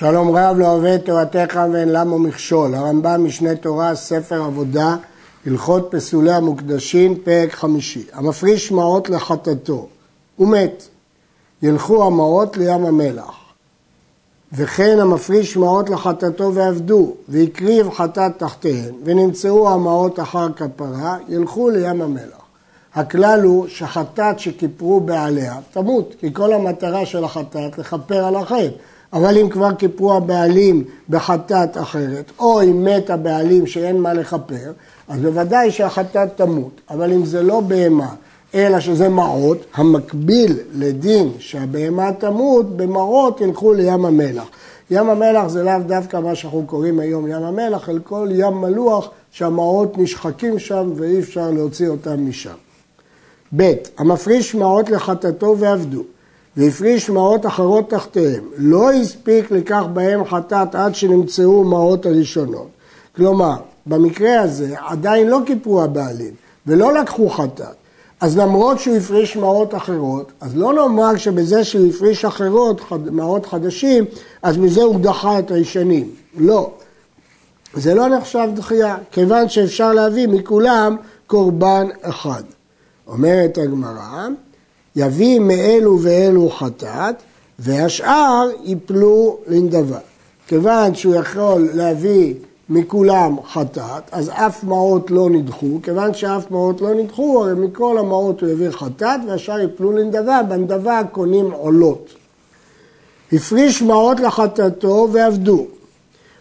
שלום רב לא אוהב את תורתך ואין למה מכשול. הרמב"ם משנה תורה, ספר עבודה, הלכות פסולי המוקדשים, פרק חמישי. המפריש מעות לחטאתו, הוא מת. ילכו המעות לים המלח. וכן המפריש מעות לחטאתו ועבדו, והקריב חטאת תחתיהן, ונמצאו המעות אחר כפרה, ילכו לים המלח. הכלל הוא שחטאת שכיפרו בעליה תמות, כי כל המטרה של החטאת לכפר על החטא. אבל אם כבר כיפרו הבעלים בחטאת אחרת, או אם מת הבעלים שאין מה לכפר, אז בוודאי שהחטאת תמות. אבל אם זה לא בהמה, אלא שזה מעות, המקביל לדין שהבהמה תמות, במעות ילכו לים המלח. ים המלח זה לאו דווקא מה שאנחנו קוראים היום ים המלח, אלא כל ים מלוח שהמעות נשחקים שם ואי אפשר להוציא אותם משם. ב. המפריש מעות לחטאתו ועבדו. והפריש מעות אחרות תחתיהם. לא הספיק לקח בהם חטאת עד שנמצאו מעות הראשונות. כלומר, במקרה הזה עדיין לא כיפרו הבעלים ולא לקחו חטאת. אז למרות שהוא הפריש מעות אחרות, אז לא נאמר שבזה שהוא הפריש אחרות, מעות חדשים, אז מזה הוא דחה את הישנים. לא. זה לא נחשב דחייה, כיוון שאפשר להביא מכולם קורבן אחד. אומרת הגמרא, יביא מאלו ואלו חטאת, והשאר יפלו לנדבה. כיוון שהוא יכול להביא מכולם חטאת, אז אף מעות לא נדחו, כיוון שאף מעות לא נדחו, הרי מכל המעות הוא יביא חטאת, והשאר יפלו לנדבה, בנדבה קונים עולות. הפריש מעות לחטאתו ועבדו,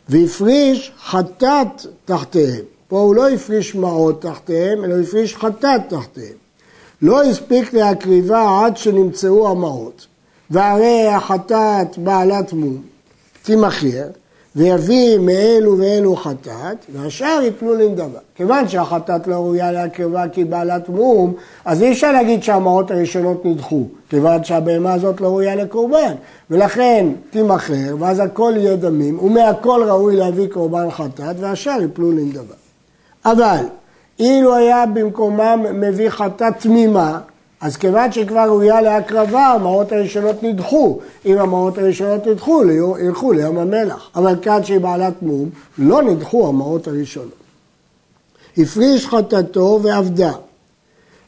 והפריש חטאת תחתיהם. פה הוא לא הפריש מעות תחתיהם, אלא הפריש חטאת תחתיהם. לא הספיק להקריבה עד שנמצאו המעות, והרי החטאת בעלת מום תימכר, ויביא מאלו ואלו חטאת, והשאר יפלו לנדבה. כיוון שהחטאת לא ראויה להקריבה כי בעלת מום, אז אי אפשר להגיד שהמעות הראשונות נדחו, כיוון שהבהמה הזאת לא ראויה לקורבן, ולכן תימכר, ואז הכל יהיה דמים, ומהכל ראוי להביא קורבן חטאת, והשאר יפלו לנדבה. אבל אילו היה במקומם מביא חטאת תמימה, אז כיוון שכבר ראויה להקרבה, המעות הראשונות נדחו. אם המעות הראשונות נדחו, ילכו לים המלח. אבל כאן שהיא בעלת מום, לא נדחו המעות הראשונות. הפריש חטאתו ועבדה,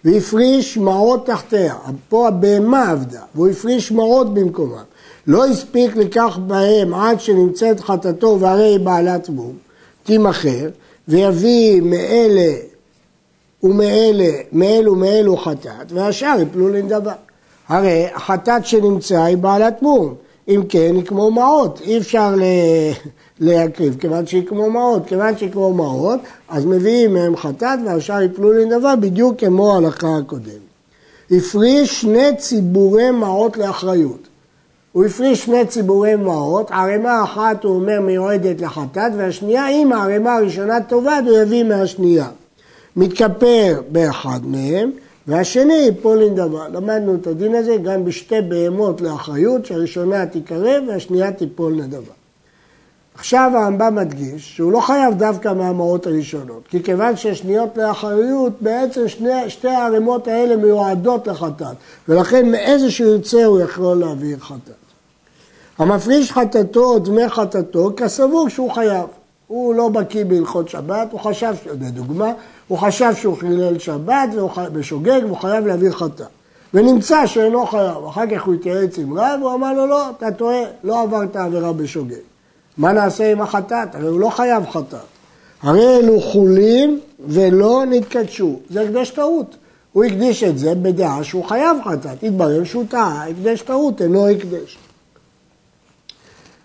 והפריש מעות תחתיה. פה הבהמה עבדה, והוא הפריש מעות במקומה. לא הספיק לקח בהם עד שנמצאת חטאתו והרי היא בעלת מום, תימכר, ויביא מאלה ומאלה, מאלו מאלו חטאת, והשאר יפלו לנדבה. הרי החטאת שנמצאה היא בעלת מום, אם כן היא כמו מעות, אי אפשר להקריב, כיוון שהיא כמו מעות, כיוון שהיא כמו מעות, אז מביאים מהם חטאת והשאר יפלו לנדבה בדיוק כמו ההלכה הקודמת. הפריש שני ציבורי מעות לאחריות. הוא הפריש שני ציבורי מעות, ערימה אחת הוא אומר מיועדת לחטאת, והשנייה אם הערימה הראשונה טובה, הוא יביא מהשנייה. מתכפר באחד מהם, והשני ייפול לנדבה. למדנו את הדין הזה גם בשתי בהמות לאחריות, שהראשונה תיקרב והשנייה תיפול נדבה. עכשיו הרמב"ם מדגיש שהוא לא חייב דווקא מהמעות הראשונות, כי כיוון ששניות לאחריות, בעצם שני, שתי הערימות האלה מיועדות לחטאת, ולכן מאיזה שהוא יוצא הוא יכול להעביר חטאת. המפריש חטאתו או דמי חטאתו כסבור שהוא חייב. הוא לא בקיא בהלכות שבת, הוא חשב, לדוגמה, הוא חשב שהוא חילל שבת בשוגג והוא חייב להעביר חטא. ונמצא שאינו חייב, אחר כך הוא התייעץ עם רב, הוא אמר לו, לא, אתה טועה, לא עברת עבירה בשוגג. מה נעשה עם החטאת? הרי הוא לא חייב חטאת. הרי אלו חולים ולא נתקדשו, זה הקדש טעות. הוא הקדיש את זה בדעה שהוא חייב חטאת, התברר שהוא טעה, הקדש טעות אינו הקדש.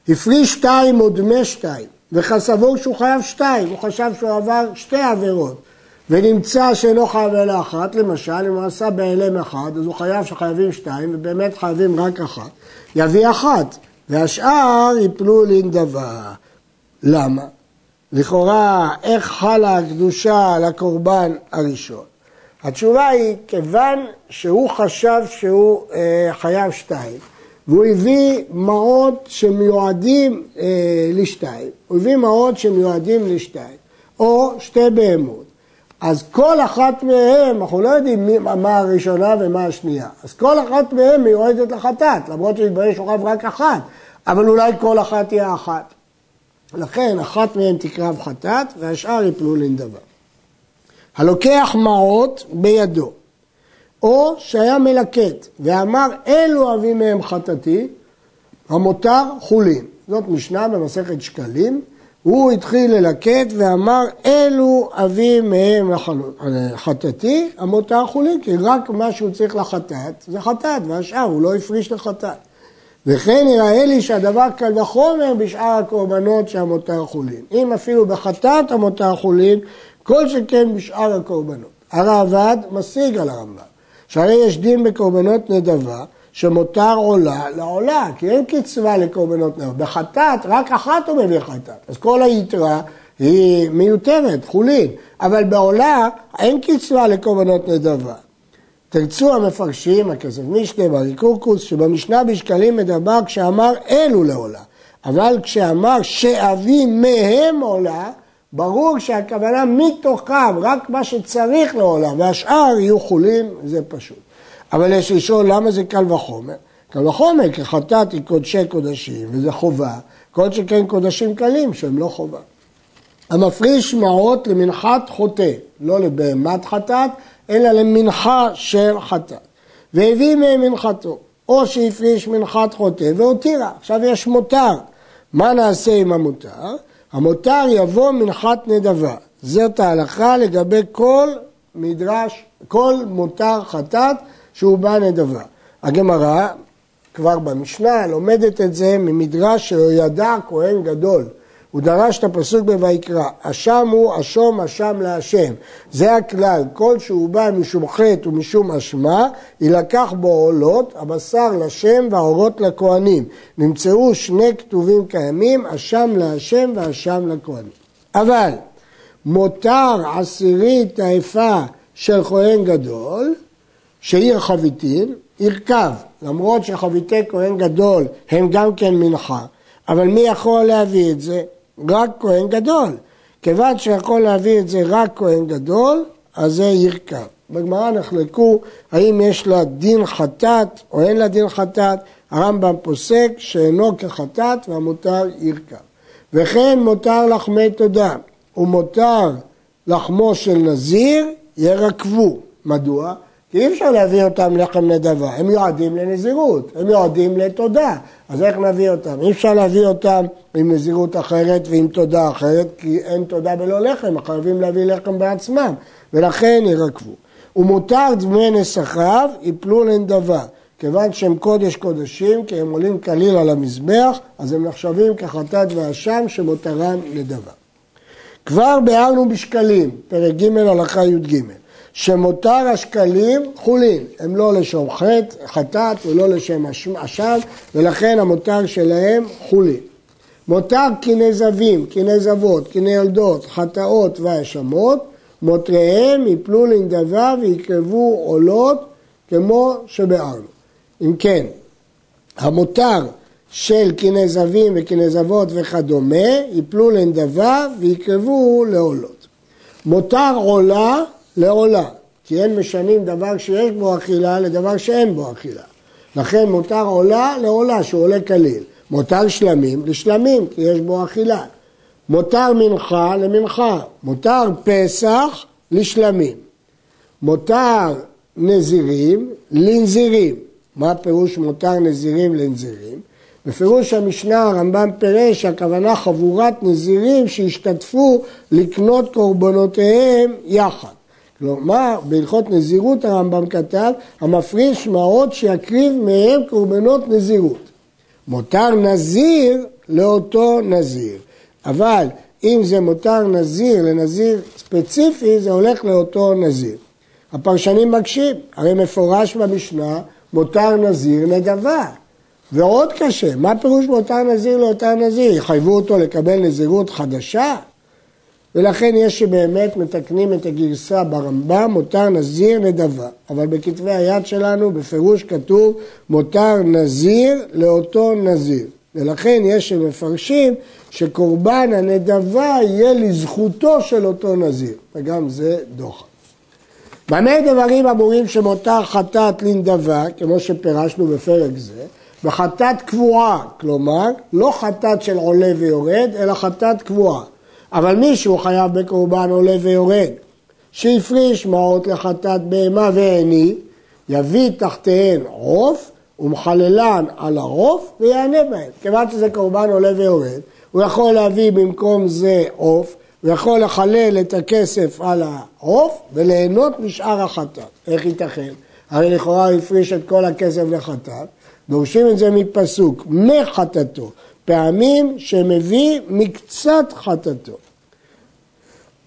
הפריש שתיים או דמי שתיים, וכסבור שהוא חייב שתיים, הוא חשב שהוא עבר שתי עבירות. ונמצא שאינו חייב אלא אחת, למשל, אם הוא עשה בהלם אחד, אז הוא חייב שחייבים שתיים, ובאמת חייבים רק אחת, יביא אחת, והשאר יפלו לנדבה. למה? לכאורה, איך חלה הקדושה על הקורבן הראשון? התשובה היא, כיוון שהוא חשב שהוא אה, חייב שתיים, והוא הביא מעות שמיועדים אה, לשתיים, הוא הביא מעות שמיועדים לשתיים, או שתי בהמות. אז כל אחת מהן, אנחנו לא יודעים מי, מה הראשונה ומה השנייה, אז כל אחת מהן מיועדת לחטאת, למרות שהתברר חייב רק אחת, אבל אולי כל אחת תהיה אחת. לכן אחת מהן תקרב חטאת והשאר יפלו לנדבה. הלוקח מעות בידו, או שהיה מלקט ואמר אלו אבי מהם חטאתי, המותר חולין. זאת משנה במסכת שקלים, הוא התחיל ללקט ואמר אלו אבי מהם חטאתי, המותר חולין, כי רק מה שהוא צריך לחטאת זה חטאת והשאר הוא לא הפריש לחטאת. וכן יראה לי שהדבר קל וחומר בשאר הקורבנות שהמותר חולין. אם אפילו בחטאת המותר חולין, כל שכן בשאר הקורבנות. הרעב"ד משיג על הרמב"ם, שהרי יש דין בקורבנות נדבה, שמותר עולה לעולה, כי אין קצבה לקורבנות נדבה. בחטאת, רק אחת הוא מביא חטאת, אז כל היתרה היא מיותרת, חולין, אבל בעולה אין קצבה לקורבנות נדבה. תרצו המפרשים, הכסף משנה, ברי קורקוס, שבמשנה בשקלים מדבר כשאמר אלו לעולה. אבל כשאמר שאבי מהם עולה, ברור שהכוונה מתוכם, רק מה שצריך לעולה, והשאר יהיו חולים, זה פשוט. אבל יש לשאול למה זה קל וחומר. קל וחומר, כי חטאת היא קודשי קודשים, וזה חובה, כל שכן קודשים קלים שהם לא חובה. המפריש מעות למנחת חוטא, לא לבהמת חטאת, אלא למנחה של חטאת. והביא מהם מנחתו, או שהפריש מנחת חוטא והותירה. עכשיו יש מותר. מה נעשה עם המותר? המותר יבוא מנחת נדבה. זאת ההלכה לגבי כל מדרש, כל מותר חטאת שהוא בא נדבה. הגמרא, כבר במשנה, לומדת את זה ממדרש שידע כהן גדול. הוא דרש את הפסוק בויקרא, אשם הוא אשום אשם להשם. זה הכלל, כל שהוא בא משום חטא ומשום אשמה, יילקח בו עולות, הבשר לשם והאורות לכהנים. נמצאו שני כתובים קיימים, אשם להשם ואשם לכהנים. אבל מותר עשירית היפה של כהן גדול, שהיא חביתין, ירכב, למרות שחביתי כהן גדול הם גם כן מנחה, אבל מי יכול להביא את זה? רק כהן גדול. כיוון שיכול להביא את זה רק כהן גדול, אז זה ירכב. בגמרא נחלקו האם יש לה דין חטאת או אין לה דין חטאת, הרמב"ם פוסק שאינו כחטאת והמותר ירכב. וכן מותר לחמי תודה ומותר לחמו של נזיר ירקבו. מדוע? כי אי אפשר להביא אותם לחם נדבה, הם מיועדים לנזירות, הם מיועדים לתודה, אז איך נביא אותם? אי אפשר להביא אותם עם נזירות אחרת ועם תודה אחרת, כי אין תודה בלא לחם, חייבים להביא לחם בעצמם, ולכן ירקבו. ומותר דמי נסחיו יפלו לנדבה, כיוון שהם קודש קודשים, כי הם עולים כליל על המזבח, אז הם נחשבים כחטאת ואשם שמותרם נדבה. כבר ביארנו בשקלים, פרק ג' הלכה י"ג. שמותר השקלים חולין, הם לא לשם חטא, חטאת ולא לשם אשם, ולכן המותר שלהם חולין. מותר כנזבים, כנזבות, כנילדות, חטאות והאשמות, מותריהם יפלו לנדבה ויקרבו עולות כמו שביארנו. אם כן, המותר של כנזבים וכנזבות וכדומה, יפלו לנדבה ויקרבו לעולות. מותר עולה לעולה, כי אין משנים דבר שיש בו אכילה לדבר שאין בו אכילה. לכן מותר עולה לעולה שהוא עולה כליל. מותר שלמים לשלמים, כי יש בו אכילה. מותר מנחה למנחה. מותר פסח לשלמים. מותר נזירים לנזירים. מה פירוש מותר נזירים לנזירים? בפירוש המשנה הרמב"ם פירש הכוונה חבורת נזירים שהשתתפו לקנות קורבנותיהם יחד. כלומר, בהלכות נזירות הרמב"ם כתב, המפריש מעות שיקריב מהם קורבנות נזירות. מותר נזיר לאותו נזיר. אבל אם זה מותר נזיר לנזיר ספציפי, זה הולך לאותו נזיר. הפרשנים מקשים, הרי מפורש במשנה, מותר נזיר נדבה. ועוד קשה, מה פירוש מותר נזיר לאותה נזיר? יחייבו אותו לקבל נזירות חדשה? ולכן יש שבאמת מתקנים את הגרסה ברמב"ם, מותר נזיר נדבה. אבל בכתבי היד שלנו בפירוש כתוב מותר נזיר לאותו נזיר. ולכן יש שמפרשים שקורבן הנדבה יהיה לזכותו של אותו נזיר. וגם זה דוחה. במה דברים אמורים שמותר חטאת לנדבה, כמו שפירשנו בפרק זה? בחטאת קבועה, כלומר, לא חטאת של עולה ויורד, אלא חטאת קבועה. אבל מישהו חייב בקורבן עולה ויורד, שהפריש מעות לחטאת בהמה ועיני, יביא תחתיהן עוף ומחללן על העוף ויענה בהם. כיוון שזה קורבן עולה ויורד, הוא יכול להביא במקום זה עוף, הוא יכול לחלל את הכסף על העוף וליהנות משאר החטאת. איך ייתכן? הרי לכאורה הוא הפריש את כל הכסף לחטאת, דורשים את זה מפסוק, מחטאתו, פעמים שמביא מקצת חטאתו.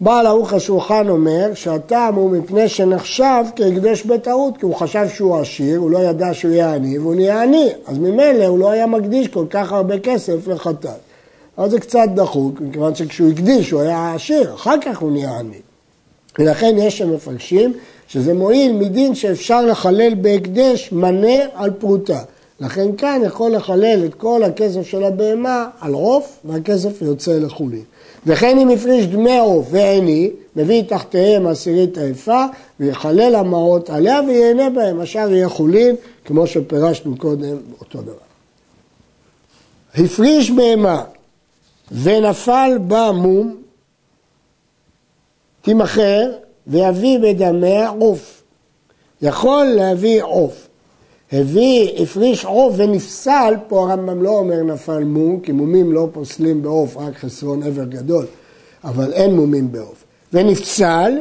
בעל ערוך השולחן אומר שהטעם הוא מפני שנחשב כהקדש בטעות, כי הוא חשב שהוא עשיר, הוא לא ידע שהוא יהיה עני, והוא נהיה עני, אז ממילא הוא לא היה מקדיש כל כך הרבה כסף לחטאת. אבל זה קצת דחוק, מכיוון שכשהוא הקדיש הוא היה עשיר, אחר כך הוא נהיה עני. ולכן יש שמפרשים שזה מועיל מדין שאפשר לחלל בהקדש מנה על פרוטה. לכן כאן יכול לחלל את כל הכסף של הבהמה על עוף, והכסף יוצא לחולין. וכן אם הפריש דמי עוף ועיני, מביא תחתיהם עשירית היפה, ויחלל המעות עליה וייהנה בהם, השאר יהיה חולין, כמו שפירשנו קודם, אותו דבר. הפריש בהמה ונפל בה מום, תימכר ויביא בדמיה עוף. יכול להביא עוף. הביא, הפריש עוף ונפסל, פה הרמב"ם לא אומר נפל מום, כי מומים לא פוסלים בעוף, רק חסרון עבר גדול, אבל אין מומים בעוף. ונפסל,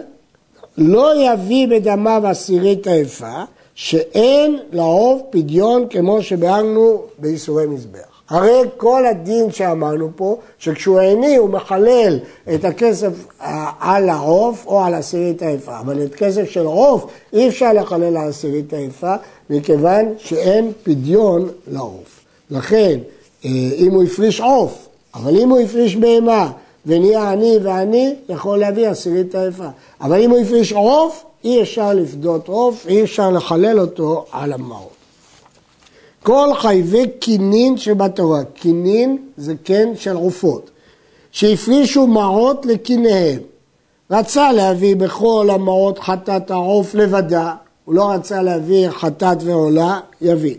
לא יביא בדמיו עשירית היפה, שאין לעוף פדיון כמו שביארנו בייסורי מזבח. הרי כל הדין שאמרנו פה, שכשהוא עיני הוא מחלל את הכסף על העוף או על עשירית היפה, אבל את כסף של עוף אי אפשר לחלל על עשירית היפה, מכיוון שאין פדיון לעוף. לכן, אה, אם הוא הפריש עוף, אבל אם הוא הפריש בהמה ונהיה עני ועני, יכול להביא עשירית היפה. אבל אם הוא הפריש עוף, אי אפשר לפדות עוף, אי אפשר לחלל אותו על המעות. כל חייבי קינין שבתורה, קינין זה קן של עופות, שהפרישו מעות לקיניהם. רצה להביא בכל המעות חטאת העוף לבדה, הוא לא רצה להביא חטאת ועולה, יביא.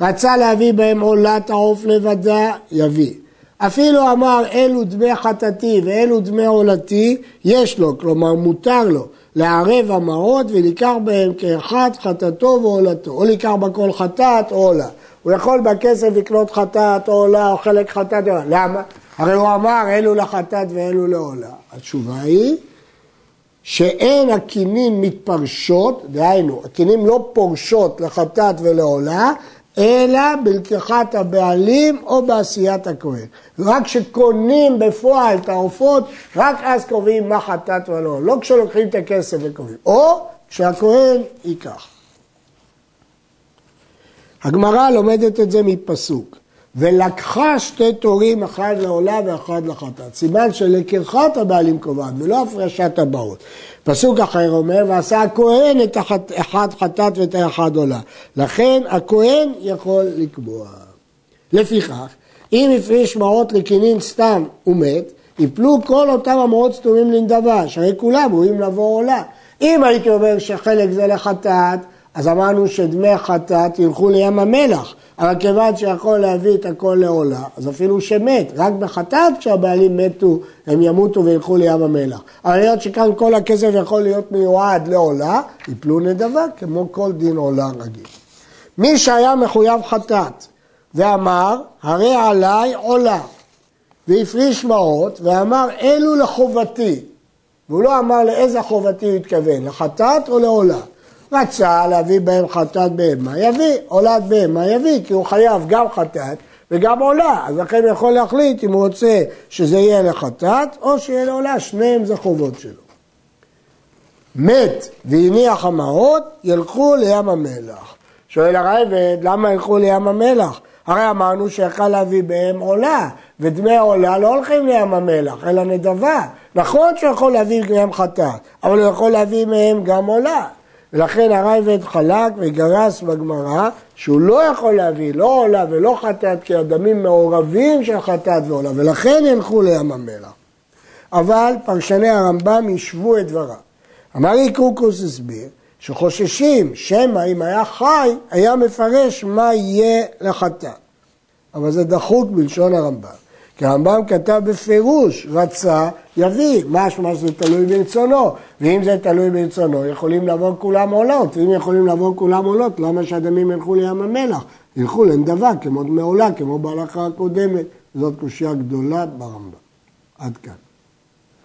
רצה להביא בהם עולת העוף לבדה, יביא. אפילו אמר אלו דמי חטאתי ואלו דמי עולתי, יש לו, כלומר מותר לו. לערב המעות ולקח בהם כאחד חטאתו ועולתו, או לקח בכל חטאת או עולה. הוא יכול בכסף לקנות חטאת או עולה או חלק חטאת, למה? הרי הוא אמר אלו לחטאת ואלו לעולה. התשובה היא שאין הקינים מתפרשות, דהיינו, הקינים לא פורשות לחטאת ולעולה, אלא בלקיחת הבעלים או בעשיית הכהן. רק כשקונים בפועל את העופות, רק אז קובעים מה חטאת ולא, לא כשלוקחים את הכסף וקובעים. או כשהכהן ייקח. הגמרא לומדת את זה מפסוק. ולקחה שתי תורים, אחד לעולה ואחד לחטאת. סימן שלקרחת הבעלים קובעת ולא הפרשת הבאות. פסוק אחר אומר, ועשה הכהן את אחד חטאת ואת האחד עולה. לכן הכהן יכול לקבוע. לפיכך, אם הפריש מעות לכינין סתם ומת, יפלו כל אותם המעות סתומים לנדבה, שהרי כולם ראויים לבוא עולה. אם הייתי אומר שחלק זה לחטאת, אז אמרנו שדמי חטאת ילכו לים המלח, אבל כיוון שיכול להביא את הכל לעולה, אז אפילו שמת, רק בחטאת כשהבעלים מתו הם ימותו וילכו לים המלח. אבל היות שכאן כל הכסף יכול להיות מיועד לעולה, יפלו נדבה כמו כל דין עולה רגיל. מי שהיה מחויב חטאת ואמר, הרי עליי עולה, והפריש מעות ואמר, אלו לחובתי, והוא לא אמר לאיזה חובתי הוא התכוון, לחטאת או לעולה. רצה להביא בהם חטאת בהמה, יביא, עולת בהמה יביא, כי הוא חייב גם חטאת וגם עולה, אז לכן הוא יכול להחליט אם הוא רוצה שזה יהיה לחטאת או שיהיה לעולה, שניהם זה חובות שלו. מת והניח המעות, ילכו לים המלח. שואל הרייבד, למה ילכו לים המלח? הרי אמרנו שיכל להביא בהם עולה, ודמי עולה לא הולכים לים המלח, אלא נדבה. נכון שהוא יכול להביא מהם חטאת, אבל הוא יכול להביא מהם גם עולה. ולכן הרייבד חלק וגרס בגמרא שהוא לא יכול להביא לא עולה ולא חטאת כי הדמים מעורבים של חטאת ועולה ולכן ילכו לים המלח. אבל פרשני הרמב"ם ישבו את דבריו. אמר לי קוקוס הסביר שחוששים שמא אם היה חי, היה מפרש מה יהיה לחטאת. אבל זה דחוק בלשון הרמב"ם. כי הרמב"ם כתב בפירוש, רצה, יביא, משמע שזה תלוי ברצונו, ואם זה תלוי ברצונו, יכולים לבוא כולם עולות, ואם יכולים לבוא כולם עולות, למה שהדמים ילכו לים המלח? ילכו לנדבה, כמו דמי עולה, כמו בהלכה הקודמת, זאת קושייה גדולה ברמב"ם. עד כאן.